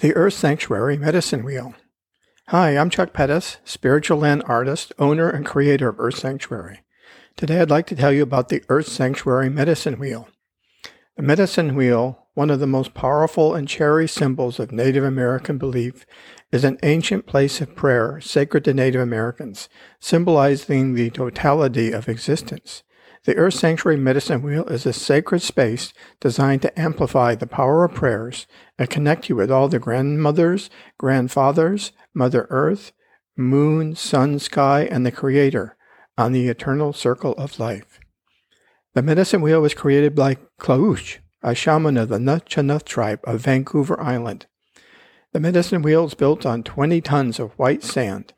The Earth Sanctuary Medicine Wheel. Hi, I'm Chuck Pettis, spiritual land artist, owner, and creator of Earth Sanctuary. Today I'd like to tell you about the Earth Sanctuary Medicine Wheel. The medicine wheel, one of the most powerful and cherished symbols of Native American belief, is an ancient place of prayer sacred to Native Americans, symbolizing the totality of existence. The Earth Sanctuary Medicine Wheel is a sacred space designed to amplify the power of prayers and connect you with all the grandmothers, grandfathers, Mother Earth, moon, sun, sky, and the Creator on the eternal circle of life. The medicine wheel was created by Klaush, a shaman of the Nuu-chah-nulth tribe of Vancouver Island. The medicine wheel is built on 20 tons of white sand.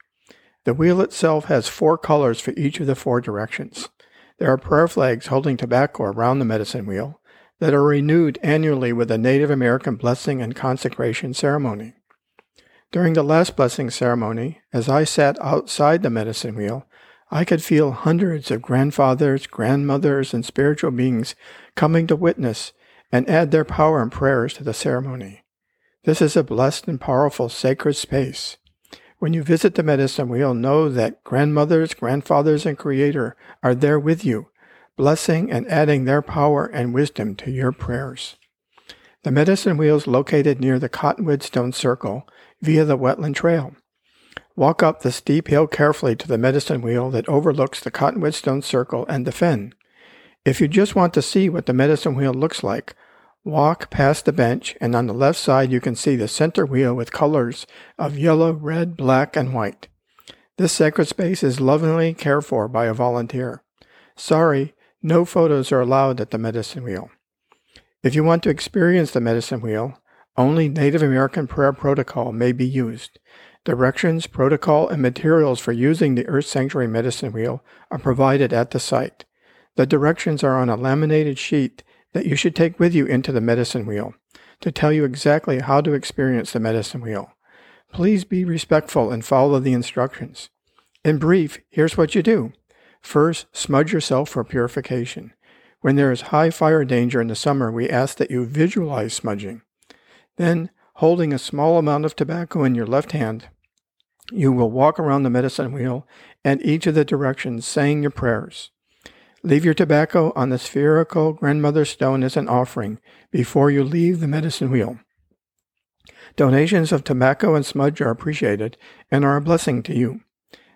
The wheel itself has four colors for each of the four directions. There are prayer flags holding tobacco around the medicine wheel that are renewed annually with a Native American blessing and consecration ceremony. During the last blessing ceremony, as I sat outside the medicine wheel, I could feel hundreds of grandfathers, grandmothers, and spiritual beings coming to witness and add their power and prayers to the ceremony. This is a blessed and powerful sacred space. When you visit the medicine wheel, know that grandmothers, grandfathers, and Creator are there with you, blessing and adding their power and wisdom to your prayers. The medicine wheel is located near the Cottonwood Stone Circle via the Wetland Trail. Walk up the steep hill carefully to the medicine wheel that overlooks the Cottonwood Stone Circle and the fen. If you just want to see what the medicine wheel looks like, Walk past the bench, and on the left side you can see the center wheel with colors of yellow, red, black, and white. This sacred space is lovingly cared for by a volunteer. Sorry, no photos are allowed at the medicine wheel. If you want to experience the medicine wheel, only Native American prayer protocol may be used. Directions, protocol, and materials for using the Earth Sanctuary medicine wheel are provided at the site. The directions are on a laminated sheet that you should take with you into the medicine wheel to tell you exactly how to experience the medicine wheel. Please be respectful and follow the instructions. In brief, here's what you do. First, smudge yourself for purification. When there is high fire danger in the summer, we ask that you visualize smudging. Then, holding a small amount of tobacco in your left hand, you will walk around the medicine wheel and each of the directions saying your prayers. Leave your tobacco on the spherical grandmother stone as an offering before you leave the medicine wheel. Donations of tobacco and smudge are appreciated and are a blessing to you.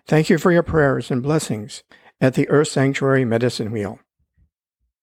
Thank you for your prayers and blessings at the Earth Sanctuary Medicine Wheel.